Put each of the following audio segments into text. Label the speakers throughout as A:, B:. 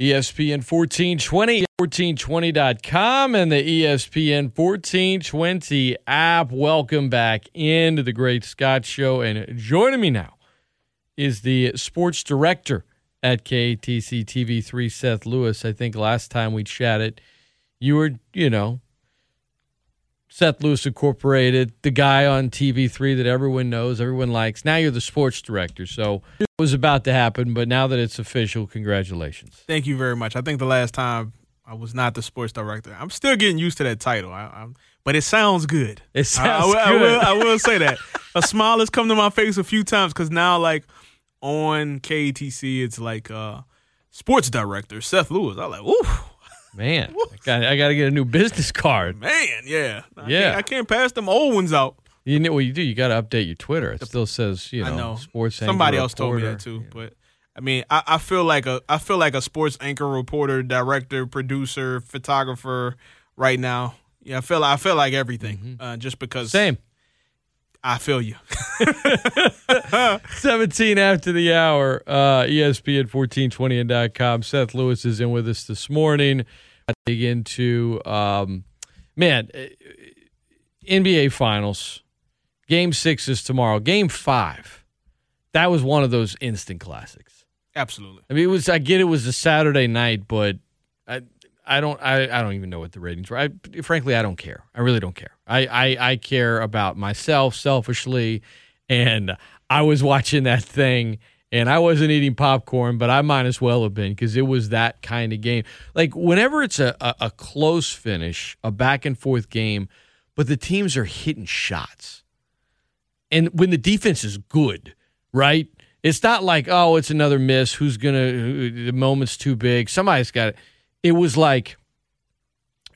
A: ESPN 1420, 1420.com, and the ESPN 1420 app. Welcome back into the Great Scott Show. And joining me now is the sports director at KATC TV3, Seth Lewis. I think last time we chatted, you were, you know, Seth Lewis Incorporated, the guy on TV3 that everyone knows, everyone likes. Now you're the sports director. So it was about to happen, but now that it's official, congratulations.
B: Thank you very much. I think the last time I was not the sports director. I'm still getting used to that title, I, I'm, but it sounds good.
A: It sounds
B: I, I,
A: good.
B: will, I will say that. A smile has come to my face a few times because now, like on KATC, it's like uh, sports director Seth Lewis. I'm like, ooh,
A: Man, I got, I got to get a new business card.
B: man, yeah, I
A: Yeah.
B: can't, I can't pass them old ones out.
A: You know what you do? You got to update your Twitter. It still says, you know,
B: I know.
A: sports.
B: Somebody
A: anchor
B: else told me
A: reporter.
B: that too, but. I mean, I, I feel like a I feel like a sports anchor, reporter, director, producer, photographer right now. Yeah, I feel I feel like everything, uh, just because
A: Same.
B: I feel you.
A: 17 after the hour. Uh, ESPN 1420.com. Seth Lewis is in with us this morning. I dig into, um, man, uh, NBA Finals. Game six is tomorrow. Game five. That was one of those instant classics.
B: Absolutely.
A: I mean, it was. I get it was a Saturday night, but I, I don't. I, I don't even know what the ratings were. I, frankly, I don't care. I really don't care. I, I, I care about myself selfishly, and I was watching that thing, and I wasn't eating popcorn, but I might as well have been because it was that kind of game. Like whenever it's a, a, a close finish, a back and forth game, but the teams are hitting shots, and when the defense is good, right? It's not like oh, it's another miss. Who's gonna? Who, the moment's too big. Somebody's got it. It was like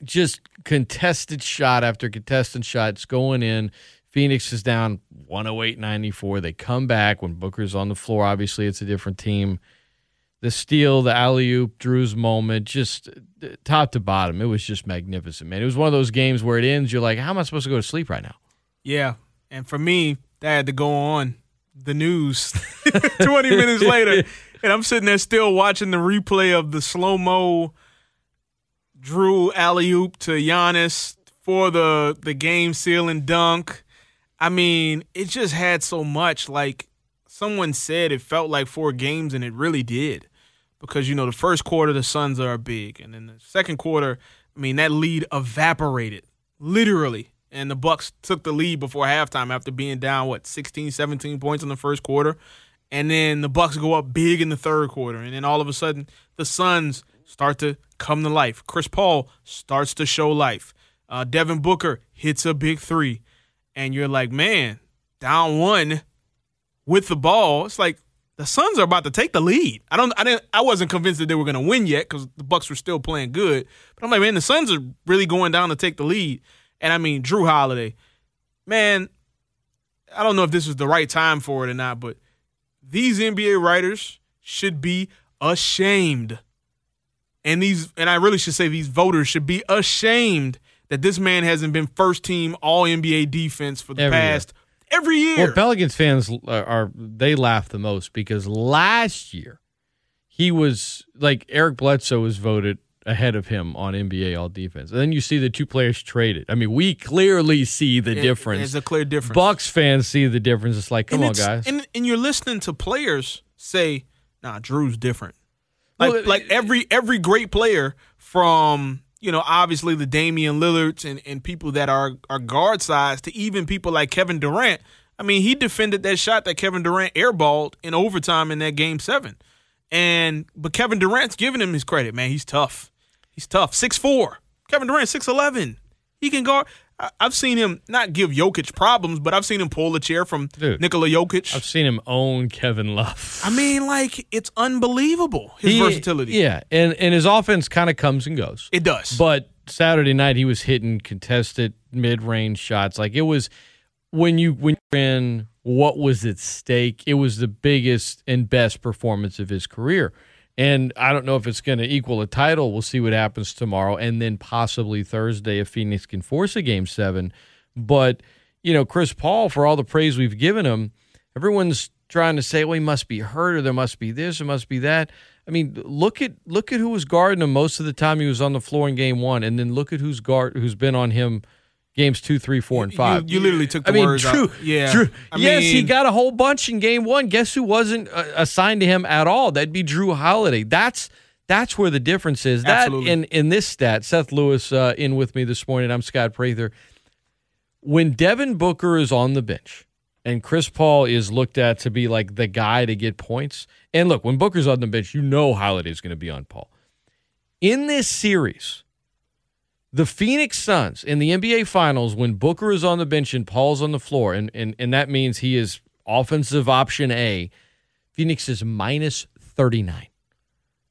A: just contested shot after contested shots going in. Phoenix is down 108-94. They come back when Booker's on the floor. Obviously, it's a different team. The steal, the alley oop, Jrue's moment, just uh, top to bottom. It was just magnificent, man. It was one of those games where it ends. You're like, how am I supposed to go to sleep right now?
B: Yeah, and for me, that had to go on the news 20 minutes later, and I'm sitting there still watching the replay of the slow mo Jrue alley oop to Giannis for the the game sealing dunk. I mean, it just had so much. Like someone said, it felt like four games, and it really did. Because you know, the first quarter the Suns are big, and then the second quarter, I mean, that lead evaporated literally, and the Bucks took the lead before halftime after being down what 16, 17 points in the first quarter, and then the Bucks go up big in the third quarter, and then all of a sudden the Suns start to come to life. Chris Paul starts to show life. Uh, Devin Booker hits a big three, and you're like, man, down one with the ball. It's like the Suns are about to take the lead. I don't, I didn't, I wasn't convinced that they were going to win yet because the Bucks were still playing good. But I'm like, man, the Suns are really going down to take the lead. And I mean, Jrue Holiday, man, I don't know if this is the right time for it or not, but these NBA writers should be ashamed. And these, and I really should say these voters should be ashamed that this man hasn't been first team All NBA defense for the
A: Every year.
B: past every year.
A: Well, Pelicans fans are, are they laugh the most because last year he was like Eric Bledsoe was voted ahead of him on NBA All Defense, and then you see the two players traded. I mean, we clearly see the
B: It-
A: difference.
B: There's a clear difference.
A: Bucks fans see the difference. It's like, come
B: and
A: on, guys.
B: And, and you're listening to players say, "Nah, Jrue's different." Like
A: Well,
B: like uh, every every great player from you know obviously the Damian Lillards and, and people that are are guard size to even people like Kevin Durant. I mean, he defended that shot that Kevin Durant airballed in overtime in that game seven. And but Kevin Durant's giving him his credit, man. He's tough. He's tough. Six four. Kevin Durant six eleven. He can guard. I've seen him not give Jokic problems, but I've seen him pull a chair from
A: Dude.
B: Nikola Jokic.
A: I've seen him own Kevin Love.
B: I mean, like it's unbelievable his
A: He-
B: versatility.
A: Yeah, and and his offense kind of comes and goes.
B: it does.
A: But Saturday night he was hitting contested mid range shots. Like it was when you when you're in what was at stake, it was the biggest and best performance of his career. And I don't know if it's going to equal a title. We'll see what happens tomorrow, and then possibly Thursday if Phoenix can force a game seven. But you know, Chris Paul, for all the praise we've given him, everyone's trying to say, "Well, he must be hurt, or there must be this, or must be that." I mean, look at look at who was guarding him most of the time he was on the floor in game one, and then look at who's guard who's been on him games two, three, four, and five.
B: You, you literally took the
A: I mean,
B: words
A: Jrue,
B: out. Yeah.
A: Jrue-
B: I
A: yes, he got a whole bunch in game one. Guess who wasn't uh, assigned to him at all? That'd be Jrue Holiday. That's that's where the difference is. That
B: Absolutely.
A: in in this stat, Seth Lewis uh, in with me this morning. I'm Scott Prather. When Devin Booker is on the bench and Chris Paul is looked at to be like the guy to get points, and look, when Booker's on the bench, you know Holiday's going to be on Paul. In this series, the Phoenix Suns in the NBA Finals, when Booker is on the bench and Paul's on the floor, and, and, and that means he is offensive option A, Phoenix is minus 39.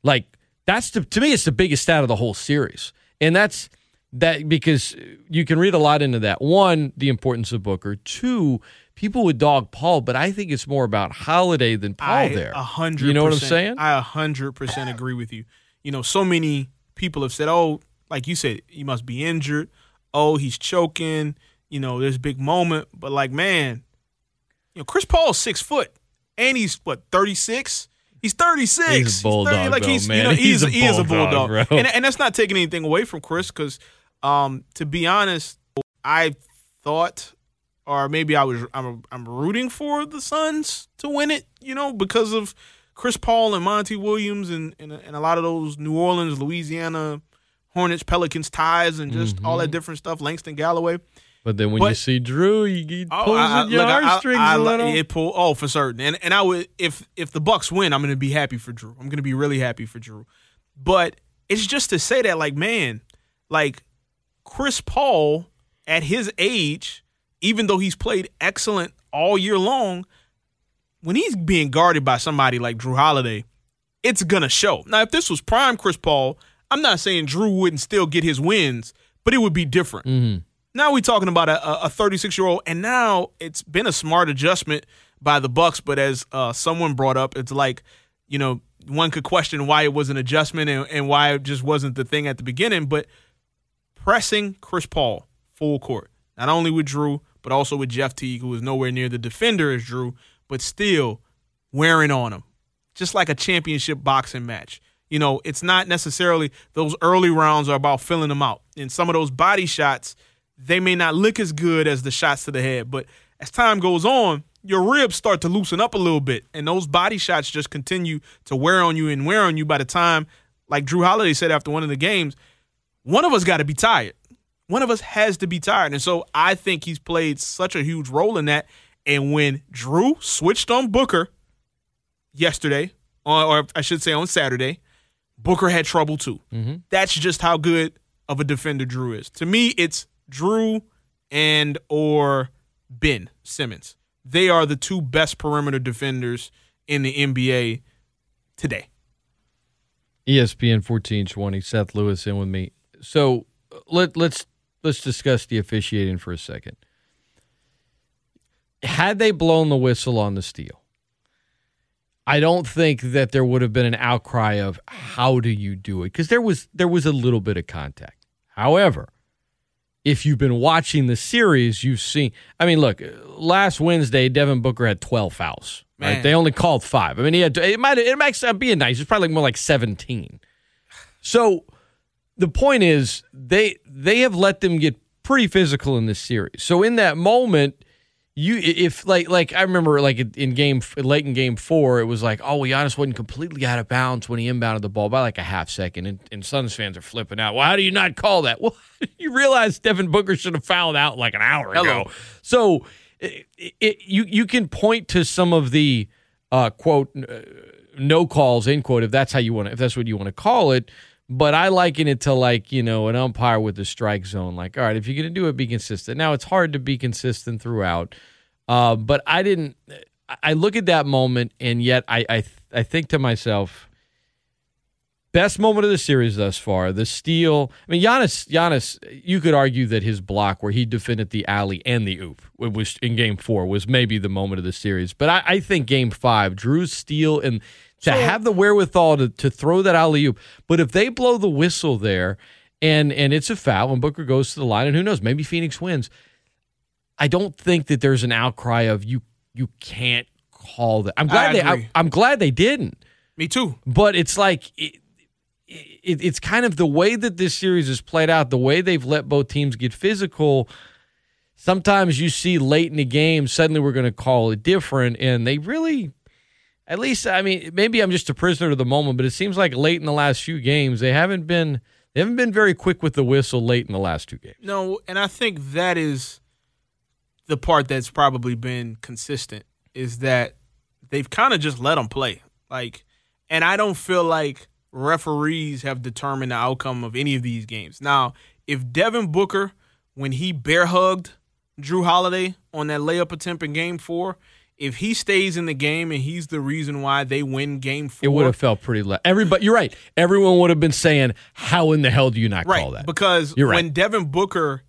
A: Like, that's the, to me, it's the biggest stat of the whole series. And that's that because you can read a lot into that. One, the importance of Booker. Two, people would dog Paul, but I think it's more about Holiday than Paul
B: I
A: there.
B: A hundred.
A: You know what I'm saying?
B: I a hundred percent agree with you. You know, so many people have said, "Oh, like you said, he must be injured. Oh, he's choking. You know, there's a big moment." But like, man, you know, Chris Paul's six foot, and he's what thirty six. He's thirty six.
A: He's a bulldog,
B: like
A: though,
B: he's,
A: man.
B: You know,
A: He's a
B: he is a
A: bulldog,
B: bulldog,
A: bro.
B: and and that's not taking anything away from Chris because, um, to be honest, I thought or maybe I was I'm I'm rooting for the Suns to win it, you know, because of Chris Paul and Monty Williams and and, and a lot of those New Orleans, Louisiana Hornets, Pelicans ties and just all
A: Mm-hmm.
B: that different stuff. Langston Galloway.
A: but then when you see Jrue, you, you
B: Oh,
A: pulls
B: I- I-
A: your
B: look,
A: heartstrings
B: I- I
A: a little.
B: It pull oh for certain, and and I would if if the Bucks win, I'm gonna be happy for Jrue. I'm gonna be really happy for Jrue. But it's just to say that, like, man, like Chris Paul at his age, even though he's played excellent all year long, when he's being guarded by somebody like Jrue Holiday, it's gonna show. Now, if this was prime Chris Paul, I'm not saying Jrue wouldn't still get his wins, but it would be different.
A: Mm-hmm.
B: Now we're talking about a 36 year old, and now it's been a smart adjustment by the Bucks. But as uh, someone brought up, it's like you know one could question why it was an adjustment and, and why it just wasn't the thing at the beginning. But pressing Chris Paul full court, not only with Jrue, but also with Jeff Teague, who is nowhere near the defender as Jrue, but still wearing on him, just like a championship boxing match. You know, it's not necessarily those early rounds are about filling them out. And some of those body shots, they may not look as good as the shots to the head, but as time goes on, your ribs start to loosen up a little bit, and those body shots just continue to wear on you and wear on you. By the time, like Jrue Holiday said after one of the games, one of us got to be tired. One of us has to be tired, and so I think he's played such a huge role in that. And when Jrue switched on Booker yesterday, or, I should say on Saturday, Booker had trouble too. Mm-hmm. That's just how good of a defender Jrue is. To me, it's Jrue and or Ben Simmons. They are the two best perimeter defenders in the NBA today.
A: ESPN fourteen twenty. Seth Lewis in with me. So let let's let's discuss the officiating for a second. Had they blown the whistle on the steal, I don't think that there would have been an outcry of how do you do it because there was there was a little bit of contact. However, if you've been watching the series, you've seen. I mean, look, last Wednesday, Devin Booker had twelve fouls. Right? They only called five. I mean, he had it might it might be nice. It's probably more like seventeen. So the point is they they have let them get pretty physical in this series. So in that moment, you if like like I remember like in game late in game four, it was like oh Giannis wasn't completely out of bounds when he inbounded the ball by like a half second, and, and Suns fans are flipping out. Well, how do you not call that? Well, you realize Devin Booker should have fouled out like an hour
B: Hello.
A: ago. So it, it, you you can point to some of the uh, quote uh, no calls end quote if that's how you want if that's what you want to call it. But I liken it to like you know an umpire with the strike zone. Like, all right, if you're going to do it, be consistent. Now it's hard to be consistent throughout, uh, but I didn't. I look at that moment, and yet I I, I think to myself, best moment of the series thus far. The steal. I mean, Giannis. Giannis. You could argue that his block, where he defended the alley and the oop, it was in Game Four, was maybe the moment of the series. But I, I think Game Five, Jrue's steal and to
B: So-
A: have the wherewithal to, to throw that alley oop. But if they blow the whistle there, and and it's a foul, and Booker goes to the line, and who knows, maybe Phoenix wins. I don't think that there's an outcry of you. You can't call that. I'm glad
B: I
A: they. I. I'm glad they didn't
B: Me too.
A: But it's like it, it, it's kind of the way that this series is played out, the way they've let both teams get physical. Sometimes you see late in the game, suddenly we're going to call it different, and they really, at least, I mean, maybe I'm just a prisoner of the moment, but it seems like late in the last few games they haven't been they haven't been very quick with the whistle late in the last two games.
B: No, and I think that is the part that's probably been consistent is that they've kind of just let them play. Like, and I don't feel like referees have determined the outcome of any of these games. Now, if Devin Booker, when he bear hugged Jrue Holiday on that layup attempt in game four, if he stays in the game and he's the reason why they win game four,
A: it would have felt pretty. Le- Everybody, you're right. Everyone would have been saying, "How in the hell do you not
B: right,
A: call that?"
B: Because
A: You're right.
B: when Devin Booker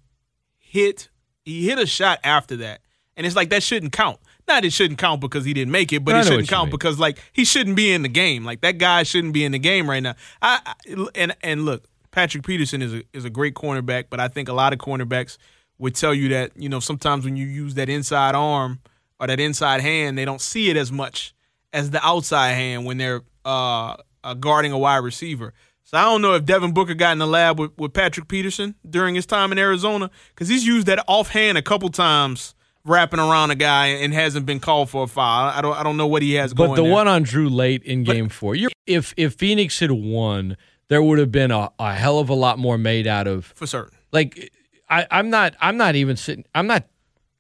B: hit, he hit a shot after that, and it's like that shouldn't count. Not it shouldn't count because he didn't make it, but
A: I
B: it shouldn't count because like he shouldn't be in the game. Like that guy shouldn't be in the game right now. I, I and and look, Patrick Peterson is a is a great cornerback, but I think a lot of cornerbacks would tell you that you know sometimes when you use that inside arm or that inside hand, they don't see it as much as the outside hand when they're uh, uh, guarding a wide receiver. So I don't know if Devin Booker got in the lab with, with Patrick Peterson during his time in Arizona because he's used that offhand a couple times wrapping around a guy and hasn't been called for a foul. I don't I don't know what he has going.
A: But the
B: there.
A: one on Jrue late in game four, you're, if if Phoenix had won, there would have been a, a hell of a lot more made out of.
B: for certain.
A: Like, I, I'm not. I'm not even sitting. I'm not.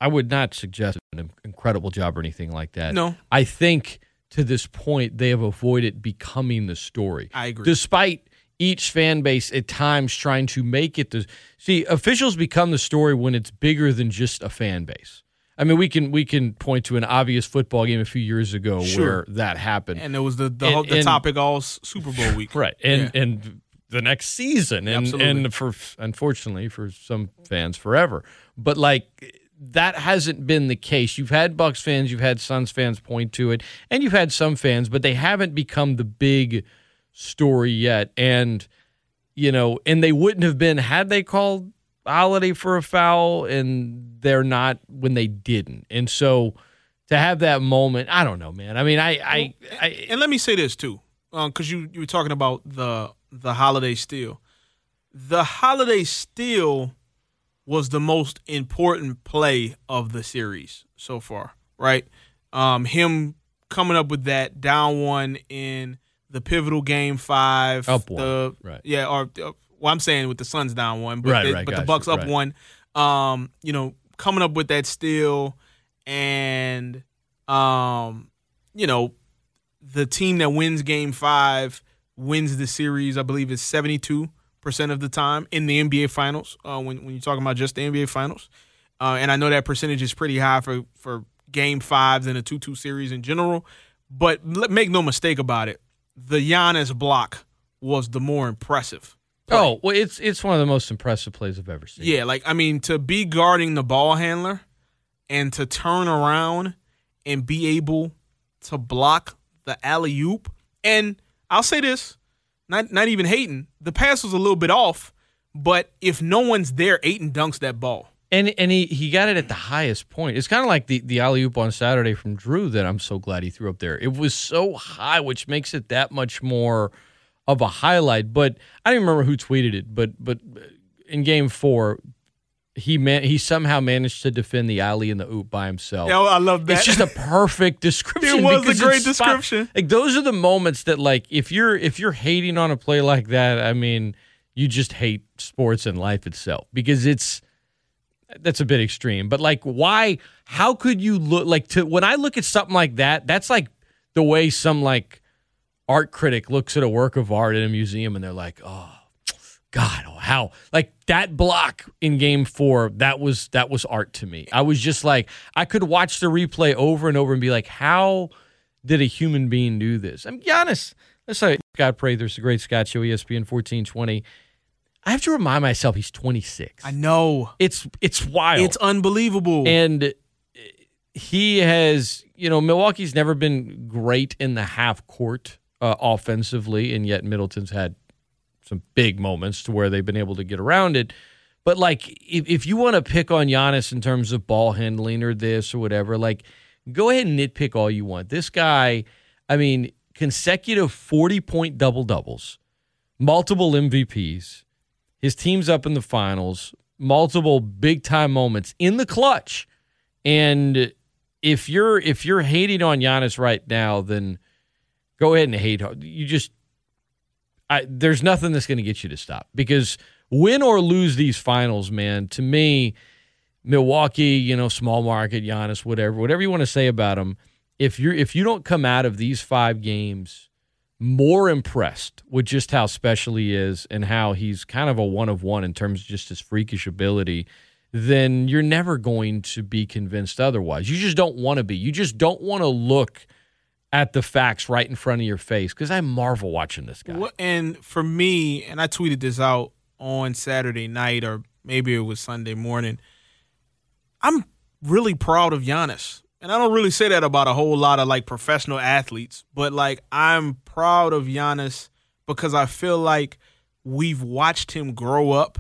A: I would not suggest an incredible job or anything like that.
B: No.
A: I think to this point they have avoided becoming the story.
B: I agree.
A: Despite each fan base at times trying to make it the see officials become the story when it's bigger than just a fan base. I mean, we can we can point to an obvious football game a few years ago
B: Sure.
A: where that happened.
B: And it was the the,
A: And-
B: whole, the
A: and-
B: topic all Super Bowl week.
A: right and
B: Yeah.
A: and the next season and
B: Absolutely.
A: and for unfortunately for some fans forever but like that hasn't been the case. You've had bucks fans you've had suns fans point to it and you've had some fans but they haven't become the big story yet. And you know and they wouldn't have been had they called holiday for a foul and they're not when they didn't. And so to have that moment i don't know man. I mean i i, I
B: And let me say this too, uh, because you you were talking about the the holiday steal. The holiday steal was the most important play of the series so far, right? Um, him coming up with that down one in the pivotal game five,
A: Up one,
B: the,
A: right.
B: Yeah, or uh, well, I'm saying with the Suns down one, but
A: Right,
B: they-
A: right,
B: but the Bucks up
A: right.
B: one. Um, you know, coming up with that steal and um, you know, the team that wins game five wins the series, I believe is 72% of the time in the NBA finals, uh, when, when you're talking about just the NBA finals. Uh, and I know that percentage is pretty high for, for game fives in a 2 2 series in general. But let- make no mistake about it, the Giannis block was the more impressive. play.
A: Oh well, it's it's one of the most impressive plays I've ever seen.
B: Yeah, like I mean, to be guarding the ball handler and to turn around and be able to block the alley oop. And I'll say this, not not even hating. The pass was a little bit off, but if no one's there, Ayton dunks that ball.
A: and and he, he got it at the highest point. It's kind of like the the alley oop on Saturday from Jrue that I'm so glad he threw up there. It was so high, which makes it that much more of a highlight. But I don't even remember who tweeted it. But but in Game Four, he man he somehow managed to defend the alley and the oop by himself.
B: Yeah, I love that.
A: It's just a perfect description.
B: It was a great
A: it's spot-
B: description.
A: Like those are the moments that, like, if you're if you're hating on a play like that, I mean, you just hate sports and life itself because it's that's a bit extreme. But like, why? How could you look like to when I look at something like that? That's like the way some like art critic looks at a work of art in a museum and they're like, oh. God, oh, how like that block in game four, that was that was art to me. I was just like, I could watch the replay over and over and be like, how did a human being do this? I'm Giannis. Let's say Scott Prather's the great Scott Show, ESPN fourteen twenty. I have to remind myself he's twenty six.
B: I know.
A: It's it's wild.
B: It's unbelievable.
A: and he has, you know, Milwaukee's never been great in the half court uh, offensively, and yet Middleton's had some big moments to where they've been able to get around it. But like, if, if you want to pick on Giannis in terms of ball handling or this or whatever, like, go ahead and nitpick all you want. This guy, I mean, consecutive 40 point double doubles, multiple MVPs. His team's up in the finals, multiple big time moments in the clutch. And if you're if you're hating on Giannis right now, then go ahead and hate. You just I, there's nothing that's going to get you to stop because win or lose these finals, man. To me, Milwaukee, you know, small market, Giannis, whatever, whatever you want to say about him. If you're if you don't come out of these five games more impressed with just how special he is and how he's kind of a one of one in terms of just his freakish ability, then you're never going to be convinced otherwise. You just don't want to be. You just don't want to look at the facts right in front of your face because I marvel watching this guy.
B: And for me, and I tweeted this out on Saturday night or maybe it was Sunday morning. I'm really proud of Giannis. And I don't really say that about a whole lot of like professional athletes, but like I'm proud of Giannis because I feel like we've watched him grow up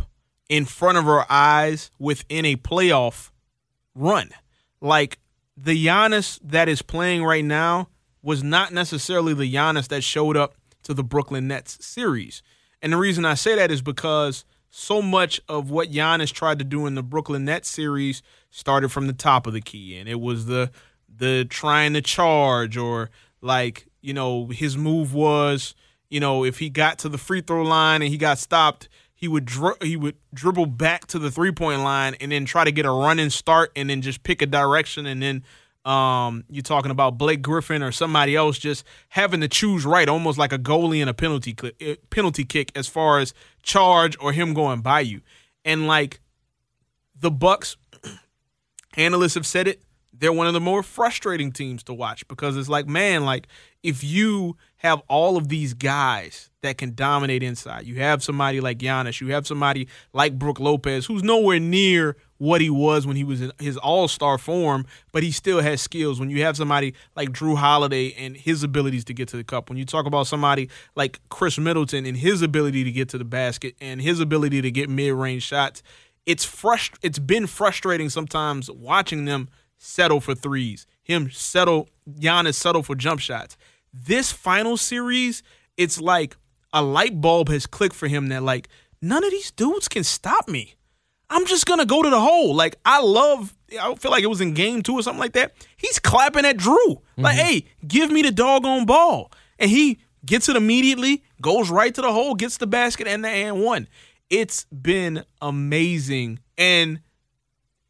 B: in front of our eyes within a playoff run. Like the Giannis that is playing right now was not necessarily the Giannis that showed up to the Brooklyn Nets series. And the reason I say that is because so much of what Giannis tried to do in the Brooklyn Nets series started from the top of the key, and it was the the trying to charge or like you know his move was you know if he got to the free throw line and he got stopped he would dri- he would dribble back to the three point line and then try to get a running start and then just pick a direction and then um, you're talking about Blake Griffin or somebody else just having to choose right, almost like a goalie in a penalty cl- eh, penalty kick, as far as charge or him going by you. And like the Bucks, analysts have said it, they're one of the more frustrating teams to watch because it's like, man, like if you have all of these guys that can dominate inside, you have somebody like Giannis, you have somebody like Brook Lopez, who's nowhere near what he was when he was in his all star form, but he still has skills. When you have somebody like Jrue Holiday and his abilities to get to the cup, when you talk about somebody like Khris Middleton and his ability to get to the basket and his ability to get mid range shots, it's frust- it's been frustrating sometimes watching them settle for threes, him settle, Giannis settle for jump shots. This final series, it's like a light bulb has clicked for him that like none of these dudes can stop me. I'm just gonna go to the hole. Like I love. I feel like it was in game two or something like that. He's clapping at Jrue, Like, mm-hmm. hey, give me the doggone ball. And he gets it immediately, goes right to the hole, gets the basket and the and one. It's been amazing. And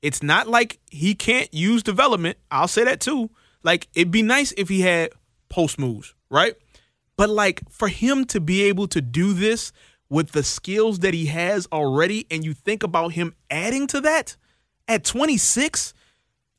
B: it's not like he can't use development. I'll say that too. Like, it'd be nice if he had post moves, right? But like for him to be able to do this with the skills that he has already, and you think about him adding to that at 26,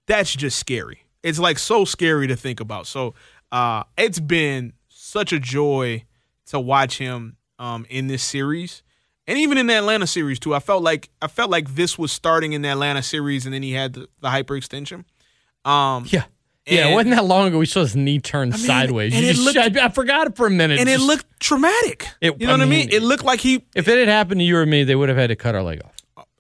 B: that's just scary. It's like so scary to think about. So uh, it's been such a joy to watch him um, in this series. And even in the Atlanta series too, I felt like I felt like this was starting in the Atlanta series, and then he had the, the hyperextension.
A: Um, yeah, and, yeah, it wasn't that long ago we saw his knee turn I mean, sideways. And it looked, I, I, forgot it for a minute.
B: And just, it looked traumatic. It, you know I what I mean? It looked like he.
A: If it had happened to you or me, they would have had to cut our leg off.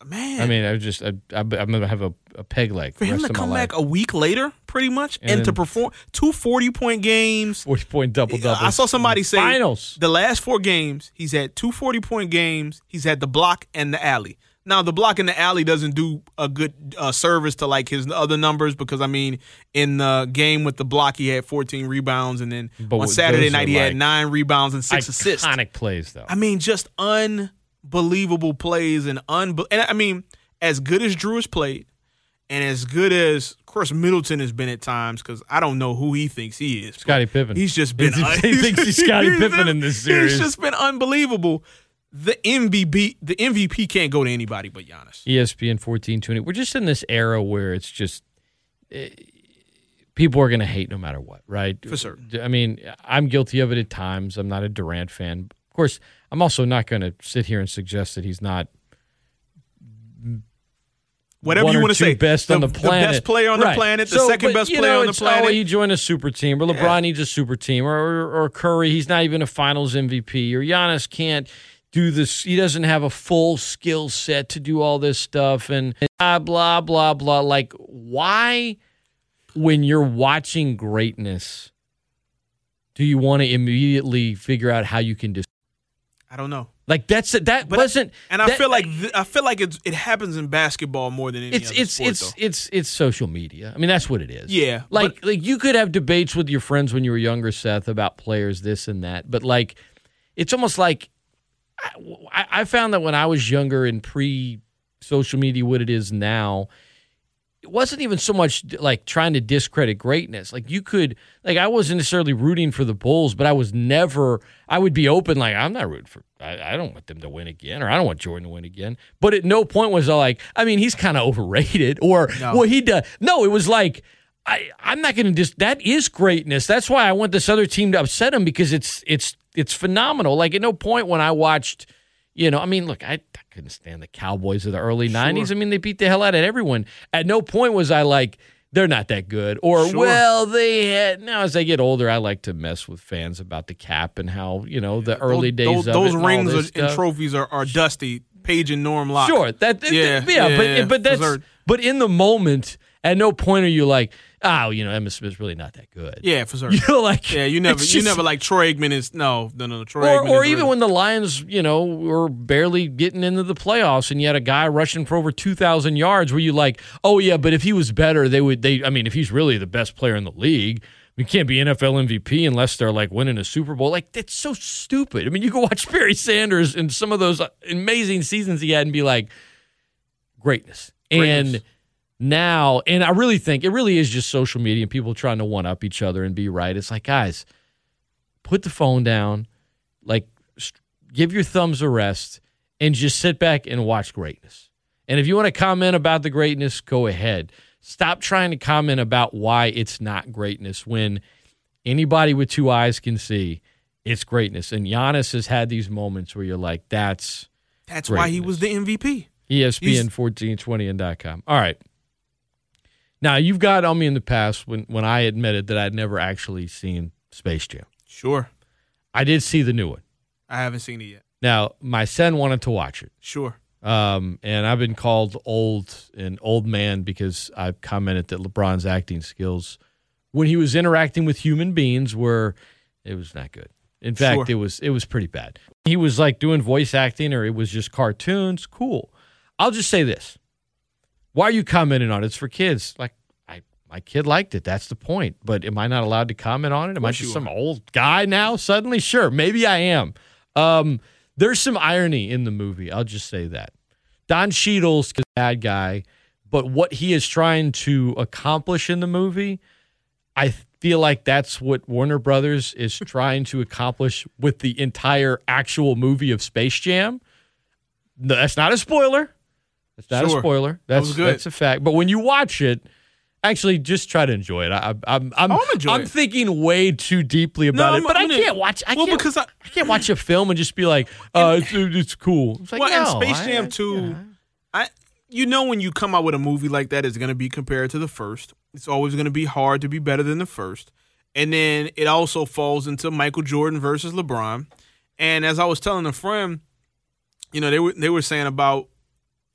B: Man,
A: I mean, I just I, I, am gonna have a, a, peg leg
B: for him to come back a week later, pretty much, and, and to perform two 40 point games,
A: 40 point double double. I
B: saw somebody say
A: finals.
B: The last four games, he's had two 40 point games. He's had the block and the alley. Now the block in the alley doesn't do a good uh, service to like his other numbers because I mean in the game with the block he had 14 rebounds and then but on Saturday night he like had nine rebounds and six
A: iconic
B: assists.
A: Iconic plays though.
B: I mean just unbelievable plays and un and I mean as good as Jrue has played and as good as of course Middleton has been at times because I don't know who he thinks he is.
A: Scottie Pippen.
B: He's just been.
A: he thinks he's Scottie Pippen in this series.
B: He's just been unbelievable the MVP the MVP can't go to anybody but Giannis.
A: ESPN fourteen twenty. We're just in this era where it's just eh, people are going to hate no matter what, right?
B: For sure.
A: I mean, I'm guilty of it at times. I'm not a Durant fan. Of course, I'm also not going to sit here and suggest that he's not
B: whatever you want to say,
A: best the, on the planet,
B: the best player on right. the planet, the so, second but, best player know, on the planet. Oh,
A: he joined a super team, or LeBron yeah. needs a super team, or, or, or Curry, he's not even a Finals MVP, or Giannis can't do this. He doesn't have a full skill set to do all this stuff and blah, blah, blah, blah. Like, why, when you're watching greatness, do you want to immediately figure out how you can dis-
B: I don't know.
A: like that's that
B: But-
A: wasn't
B: And I
A: that-
B: feel like th- I feel like it's, it happens in basketball more than any
A: it's
B: other
A: it's
B: sport,
A: it's
B: though.
A: it's it's social media. I mean, that's what it is.
B: Yeah,
A: like like you could have debates with your friends when you were younger, Seth, about players this and that, but like it's almost like I, I found that when I was younger and pre social media, what it is now. It wasn't even so much like trying to discredit greatness. Like you could, like I wasn't necessarily rooting for the Bulls, but I was never. I would be open, like I'm not rooting for. I, I don't want them to win again, or I don't want Jordan to win again. But at no point was I like, I mean, he's kind of overrated, or
B: No.
A: well, he does. No, it was like. I, I'm not going to just. That is greatness. That's why I want this other team to upset him because it's it's it's phenomenal. Like at no point when I watched, you know, I mean, look, I, I couldn't stand the Cowboys of the early '90s. I mean, they beat the hell out of everyone. At no point was I like they're not that good, or
B: Sure.
A: well, they had. Now as I get older, I like to mess with fans about the cap and how you know the early
B: those,
A: days
B: Those,
A: of
B: those
A: and
B: rings
A: this
B: are, and trophies are, are dusty. Page and Norm Lock.
A: Sure, that
B: Yeah,
A: yeah,
B: yeah,
A: but
B: yeah,
A: but that's but in the moment, at no point are you like, oh, you know, Emmitt Smith's really not that good.
B: Yeah, for sure.
A: You know, like
B: Yeah, you never
A: it's
B: you never like Troy Aikman is no no no Troy
A: or,
B: Aikman
A: or even
B: really-
A: when the Lions, you know, were barely getting into the playoffs, and you had a guy rushing for over two thousand yards, where you like, oh yeah, but if he was better, they would. They, I mean, if he's really the best player in the league, we can't be NFL MVP unless they're like winning a Super Bowl. Like that's so stupid. I mean, you can watch Barry Sanders in some of those amazing seasons he had and be like, greatness.
B: Greatness.
A: And now, and I really think it really is just social media and people trying to one up each other and be right. It's like, guys, put the phone down, like give your thumbs a rest, and just sit back and watch greatness. And if you want to comment about the greatness, go ahead. Stop trying to comment about why it's not greatness when anybody with two eyes can see it's greatness. And Giannis has had these moments where you're like, that's
B: that's why he was the MVP.
A: E ESPN fourteen twenty and dot com. All right. Now you've got on me in the past when when I admitted that I'd never actually seen Space Jam.
B: Sure,
A: I did see the new one.
B: I haven't seen it yet.
A: Now my son wanted to watch it,
B: Sure,
A: um, and I've been called old and old man because I've commented that LeBron's acting skills when he was interacting with human beings were it was not good. In fact,
B: Sure.
A: it was it was pretty bad. He was like doing voice acting or it was just cartoons. Cool. I'll just say this. Why are you commenting on it? It's for kids. Like I my kid liked it. That's the point. But am I not allowed to comment on it? Am I just some old guy now suddenly? Sure, maybe I am. Um, there's some irony in the movie. I'll just say that. Don Cheadle's a bad guy, but what he is trying to accomplish in the movie, I feel like that's what Warner Brothers is trying to accomplish with the entire actual movie of Space Jam. No, that's not a spoiler. That's not
B: Sure.
A: a spoiler. That's
B: good.
A: that's a fact. But when you watch it, actually, just try to enjoy it. I, I'm I'm
B: Oh, I'm enjoying
A: I'm
B: it.
A: thinking way too deeply about
B: No,
A: it, but
B: I'm
A: I
B: gonna-
A: can't watch. I
B: well,
A: can't,
B: because I-
A: I can't watch a film and just be like, uh, it's, it's cool. It's like,
B: well, and
A: no,
B: Space
A: I-
B: Jam Two, I you know when you come out with a movie like that, it's going to be compared to the first. It's always going to be hard to be better than the first, and then it also falls into Michael Jordan versus LeBron. And as I was telling a friend, you know they were they were saying about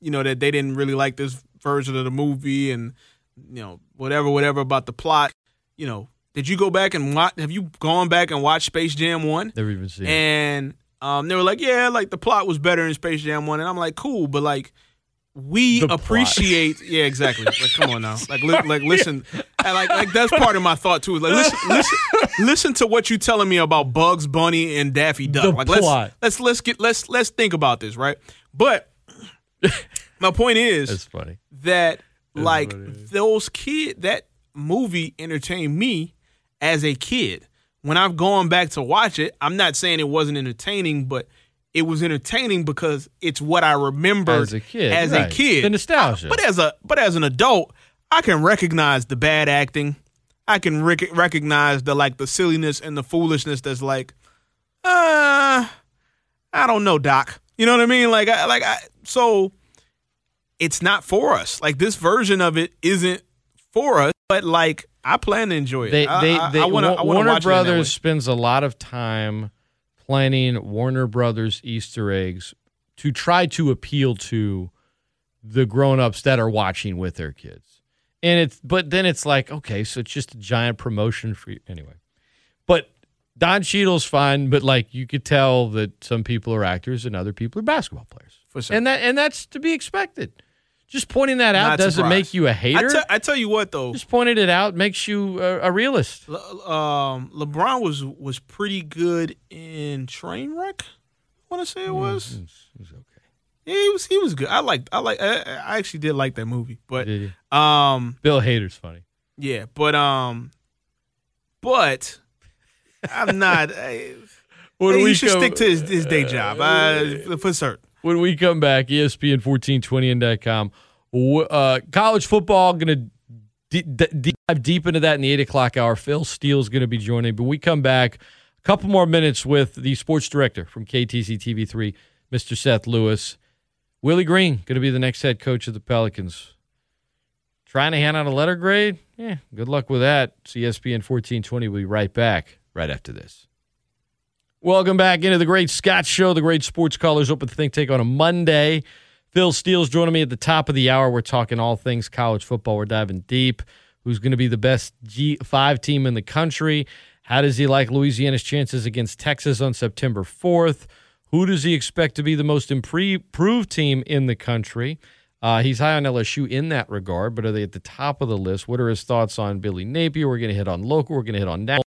B: you know that they didn't really like this version of the movie and you know whatever whatever about the plot. You know, did you go back and watch? Have you gone back and watched Space Jam One?
A: Never even seen.
B: And um, they were like, yeah, like the plot was better in Space Jam One, and I'm like, cool, but like we
A: The plot.
B: appreciate, yeah, exactly. Like, come on now, like, li- like listen, and like, like that's part of my thought too. Like, listen, listen, listen to what you telling me about Bugs Bunny and Daffy Duck.
A: The
B: like,
A: plot.
B: let's let's let's get let's let's think about this, right? But my point is
A: That's funny.
B: that like
A: what it is.
B: those kid that movie entertained me as a kid. When I've gone back to watch it, I'm not saying it wasn't entertaining, but it was entertaining because it's what I remembered
A: As a kid,
B: As
A: right.
B: a kid,
A: The nostalgia.
B: But as a but as an adult, I can recognize the bad acting. I can rec- recognize the like the silliness and the foolishness that's like, uh, I don't know, Doc. You know what I mean? Like, I, like I so it's not for us. Like this version of it isn't for us. But like I plan to enjoy it.
A: They,
B: I,
A: they,
B: I,
A: they,
B: I wanna, I wanna
A: Warner
B: in that
A: Brothers spends a lot of time planning Warner Brothers Easter eggs to try to appeal to the grown-ups that are watching with their kids. And it's but then it's like, okay, so it's just a giant promotion for you anyway. But Don Cheadle's fine, but like you could tell that some people are actors and other people are basketball players,
B: For sure.
A: and that and that's to be expected. Just pointing that out
B: Not
A: doesn't
B: surprised.
A: make you a hater.
B: te- I tell you what though,
A: Just pointing it out makes you a, a realist.
B: Le- um, LeBron was was pretty good in Trainwreck. I want to say it was.
A: It's- it's okay.
B: Yeah, he was he was good. I like I like I, I actually did like that movie, but um
A: Bill Hader's funny.
B: yeah, but um but I'm not. I, he
A: we
B: should
A: come-
B: stick to his, his day job uh, for certain.
A: When we come back, ESPN 1420.com. w- Uh, college football, going to d- d- dive deep into that in the 8 o'clock hour. Phil Steele's going to be joining. But we come back a couple more minutes with the sports director from KATC TV3, Mr. Seth Lewis. Willie Green, going to be the next head coach of the Pelicans. Trying to hand out a letter grade? Yeah, good luck with that. ESPN 1420. We'll be right back right after this. Welcome back into the Great Scott Show, the Great Sports Callers Open the Think Take on a Monday. Phil Steele's joining me at the top of the hour. We're talking all things college football. We're diving deep. Who's going to be the best G5 team in the country? How does he like Louisiana's chances against Texas on September 4th? Who does he expect to be the most improved team in the country? Uh, he's high on LSU in that regard, but are they at the top of the list? What are his thoughts on Billy Napier? We're going to hit on local. We're going to hit on national.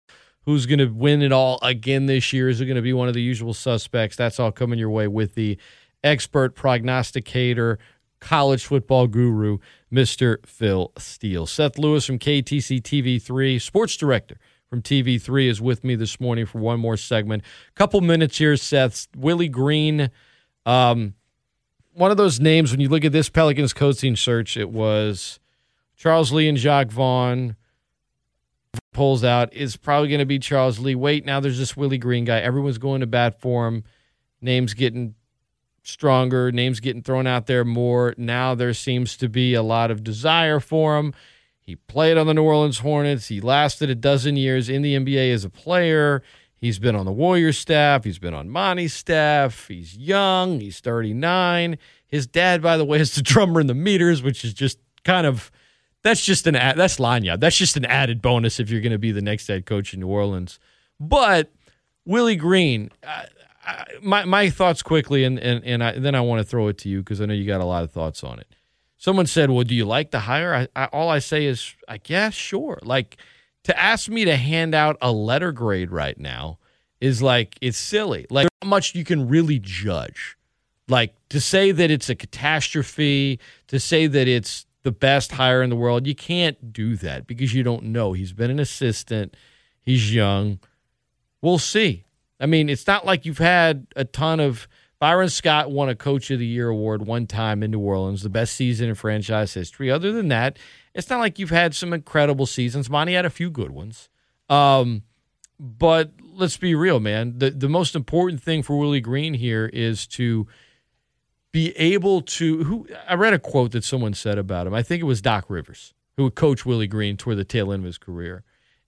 A: Who's going to win it all again this year? Is it going to be one of the usual suspects? That's all coming your way with the expert prognosticator, college football guru, Mr. Phil Steele. Seth Lewis from KATC TV3, sports director from TV3, is with me this morning for one more segment. Couple minutes here, Seth. Willie Green. Um, one of those names, when you look at this Pelicans coaching search, it was Charles Lee and Jacque Vaughn pulls out is probably going to be Charles Lee. Wait, now there's this Willie Green guy. Everyone's going to bat for him. Names getting stronger. Names getting thrown out there more. Now there seems to be a lot of desire for him. He played on the New Orleans Hornets. He lasted a dozen years in the NBA as a player. He's been on the Warriors staff. He's been on Monty's staff. He's young. He's 39. His dad, by the way, is the drummer in the meters, which is just kind of that's just an ad, that's Lanya. That's just an added bonus if you're going to be the next head coach in New Orleans. But Willie Green, my my thoughts quickly, and and and, I, then I want to throw it to you because I know you got a lot of thoughts on it. Someone said, "Well, do you like the hire?" I, all I say is, "I guess, sure." Like to ask me to hand out a letter grade right now is like it's silly. Like how much you can really judge. Like to say that it's a catastrophe, to say that it's the best hire in the world, you can't do that because you don't know. He's been an assistant. He's young. We'll see. I mean, it's not like you've had a ton of. Byron Scott won a Coach of the Year award one time in New Orleans, the best season in franchise history. Other than that, it's not like you've had some incredible seasons. Monty had a few good ones. Um, but let's be real, man. The the most important thing for Willie Green here is to be able to who I read a quote that someone said about him. I think it was Doc Rivers, who would coach Willie Green toward the tail end of his career.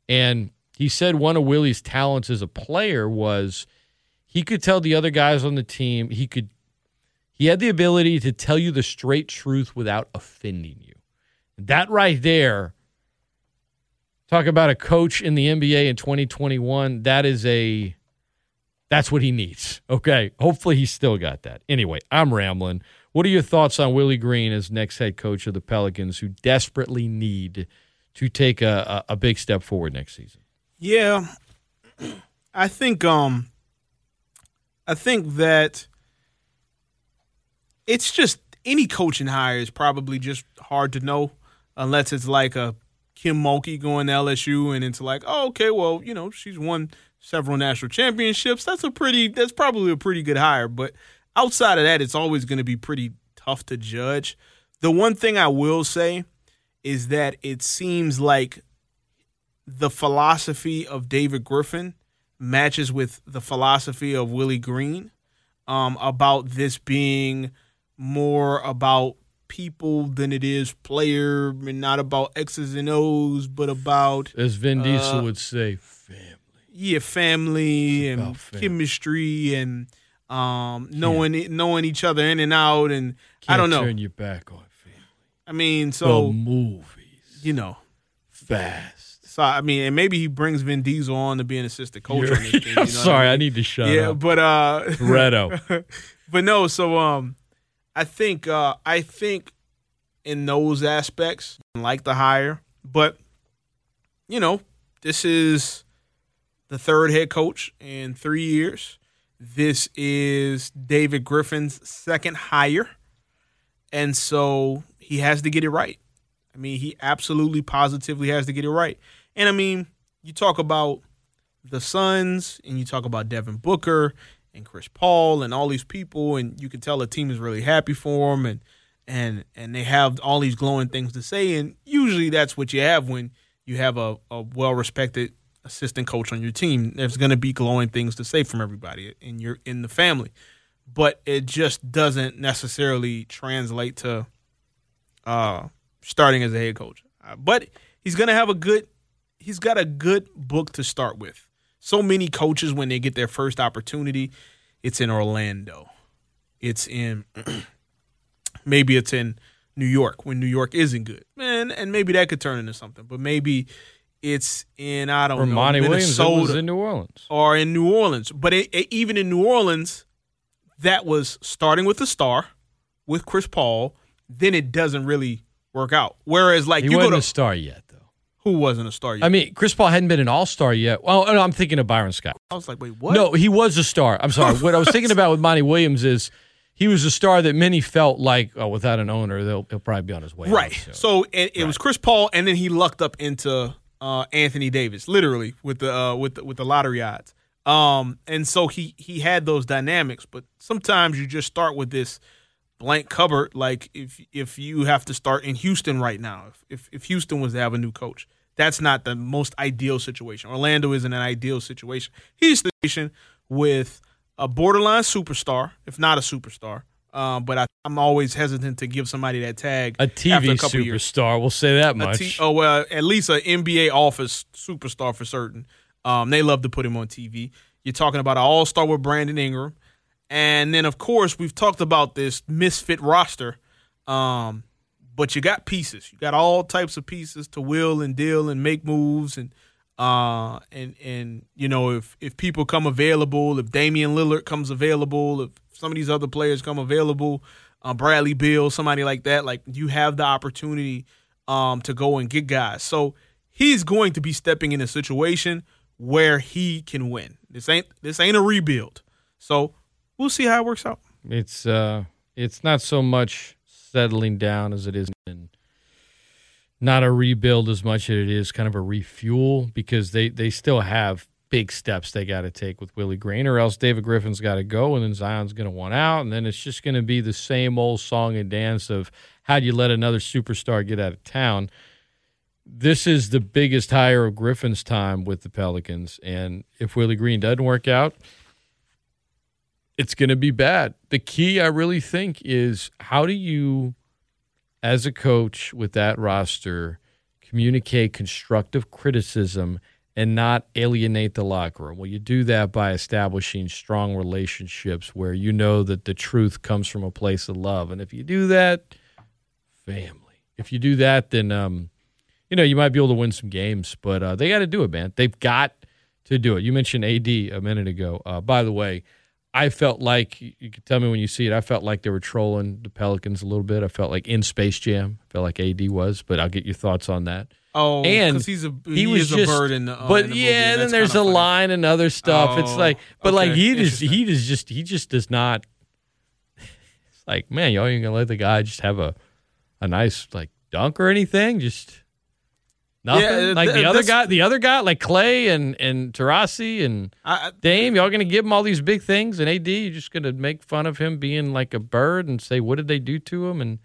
A: And he said one of Willie's talents as a player was he could tell the other guys on the team, he could he had the ability to tell you the straight truth without offending you. That right there talk about a coach in the NBA in 2021, that is a that's what he needs. Okay. Hopefully he's still got that. Anyway, I'm rambling. What are your thoughts on Willie Green as next head coach of the Pelicans who desperately need to take a, a, a big step forward next season?
B: Yeah, I think um, I think that it's just any coaching hire is probably just hard to know unless it's like a Kim Mulkey going to LSU and it's like, oh, okay, well, you know, she's won several national championships. That's a pretty, that's probably a pretty good hire. But outside of that, it's always going to be pretty tough to judge. The one thing I will say is that it seems like the philosophy of David Griffin matches with the philosophy of Willie Green um, about this being more about people than it is player and not about X's and O's, but about
A: As Vin Diesel
B: Uh,
A: would say, family.
B: Yeah, family and
A: family.
B: chemistry and um, knowing knowing each other in and out and I
A: Can't
B: don't know.
A: Turn your back on family.
B: I mean,
A: the
B: so
A: movies.
B: you know,
A: Fast.
B: So I mean, and maybe he brings Vin Diesel on to be an assistant coach thing. you know
A: I'm sorry,
B: I,
A: I, need to shut
B: yeah,
A: up.
B: but uh,
A: Redo.
B: but no. So um, I think uh, I think in those aspects, I like the hire, but you know, this is the third head coach in three years. This is David Griffin's second hire. And so he has to get it right. I mean, he absolutely positively has to get it right. And I mean, you talk about the Suns and you talk about Devin Booker and Chris Paul and all these people, and you can tell the team is really happy for him and and and they have all these glowing things to say. And usually that's what you have when you have a, a well respected assistant coach on your team. There's gonna be glowing things to say from everybody in your in the family. But it just doesn't necessarily translate to uh, starting as a head coach. Uh, but he's gonna have a good. He's got a good book to start with. So many coaches, when they get their first opportunity, it's in Orlando. It's in maybe it's in New York when New York isn't good, man, and maybe that could turn into something. But maybe it's in I don't
A: Or
B: know
A: Monty Williams
B: Minnesota
A: was in New Orleans.
B: or in New Orleans. But it, it- even in New Orleans, that was starting with the star, with Chris Paul. Then it doesn't really work out. Whereas, like
A: He
B: you go
A: wasn't
B: to
A: a star yet, though.
B: who wasn't a star yet.
A: I mean, Chris Paul hadn't been an All Star yet. Well, no, I'm thinking of Byron Scott.
B: I was like, wait, what?
A: No, he was a star. I'm sorry. what I was thinking about with Monty Williams is he was a star that many felt like, oh, without an owner, they'll, he'll probably be on his way.
B: Right.
A: so.
B: So it, it was Chris Paul, and then he lucked up into uh, Anthony Davis, literally with the uh, with the, with the lottery odds. Um, and so he he had those dynamics, but sometimes you just start with this blank cupboard. Like if if you have to start in Houston right now, if if, if Houston was to have a new coach, that's not the most ideal situation. Orlando isn't an ideal situation. He's the situation with a borderline superstar, if not a superstar. Um, but I, I'm always hesitant to give somebody that tag
A: a
B: after
A: TV
B: a couple years.
A: superstar, we'll say that much.
B: T- oh well, at least an NBA office superstar for certain. Um, they love to put him on TV. You're talking about an All Star with Brandon Ingram, and then of course we've talked about this misfit roster. Um, but you got pieces. You got all types of pieces to will and deal and make moves and uh and and you know if if people come available, if Damian Lillard comes available, if some of these other players come available, uh, Bradley Beal, somebody like that, like you have the opportunity um to go and get guys. So he's going to be stepping in a situation where he can win. This ain't this ain't a rebuild. So we'll see how it works out.
A: It's uh, it's not so much settling down as it is in not a rebuild as much as it is kind of a refuel because they they still have big steps they got to take with Willie Green, or else David Griffin's got to go, and then Zion's going to want out, and then it's just going to be the same old song and dance of how do you let another superstar get out of town. This is the biggest hire of Griffin's time with the Pelicans, and if Willie Green doesn't work out, it's going to be bad. The key, I really think, is how do you, as a coach with that roster, communicate constructive criticism and not alienate the locker room? Well, you do that by establishing strong relationships where you know that the truth comes from a place of love. And if you do that, family. If you do that, then um, you know you might be able to win some games. But uh, they got to do it, man. They've got to do it. You mentioned AD a minute ago. Uh, by the way, I felt like you could tell me when you see it. I felt like they were trolling the Pelicans a little bit. I felt like in Space Jam. I felt like AD was, but I'll get your thoughts on that.
B: Oh,
A: And
B: because he's a
A: he
B: he,
A: was
B: is
A: just-
B: a bird in the uh,
A: but
B: in the
A: yeah,
B: and
A: then there's a
B: funny.
A: line and other stuff. it's
B: Oh,
A: like, but like he just he does just he just does not. It's like man, y'all ain't gonna let the guy just have a a nice like dunk or anything. Just nothing.
B: Yeah,
A: like the other guy, the other guy, like Klay and and Taurasi and
B: I-
A: Dame, y'all gonna give him all these big things, and AD, you're just gonna make fun of him being like a bird and say what did they do to him and.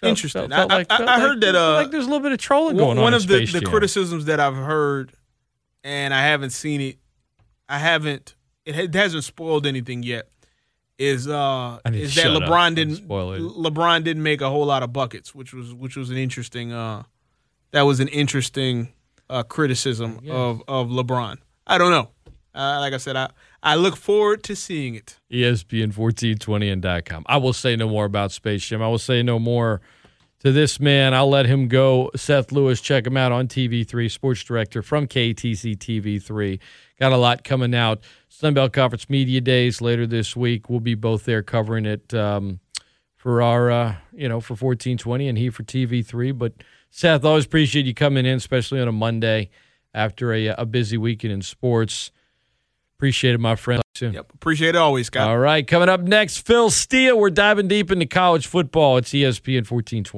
A: Felt-
B: Interesting.
A: felt- felt
B: I-
A: like-
B: I- I
A: like-
B: heard that, uh,
A: like there's a little bit of trolling
B: one
A: going on.
B: one of the, the criticisms that I've heard, and I haven't seen it. I haven't. It ha- hasn't spoiled anything yet. Is uh is that. LeBron didn't. LeBron didn't make a whole lot of buckets, which was which was an interesting uh that was an interesting uh criticism of of LeBron. I don't know. Uh, like I said, I I look forward to seeing it.
A: ESPN 1420 and .com. I will say no more about Space Jam. I will say no more to this man. I'll let him go. Seth Lewis, check him out on TV3, sports director from KATC TV3. Got a lot coming out. Sunbelt Conference Media Days later this week. We'll be both there covering it um, for our, uh, you know, for 1420 and he for TV3. But Seth, always appreciate you coming in, especially on a Monday after a, a busy weekend in sports. Appreciate it, my friend.
B: Soon. Yep. Appreciate it always, Scott.
A: All right. Coming up next, Phil Steele. We're diving deep into college football. It's ESPN 1420.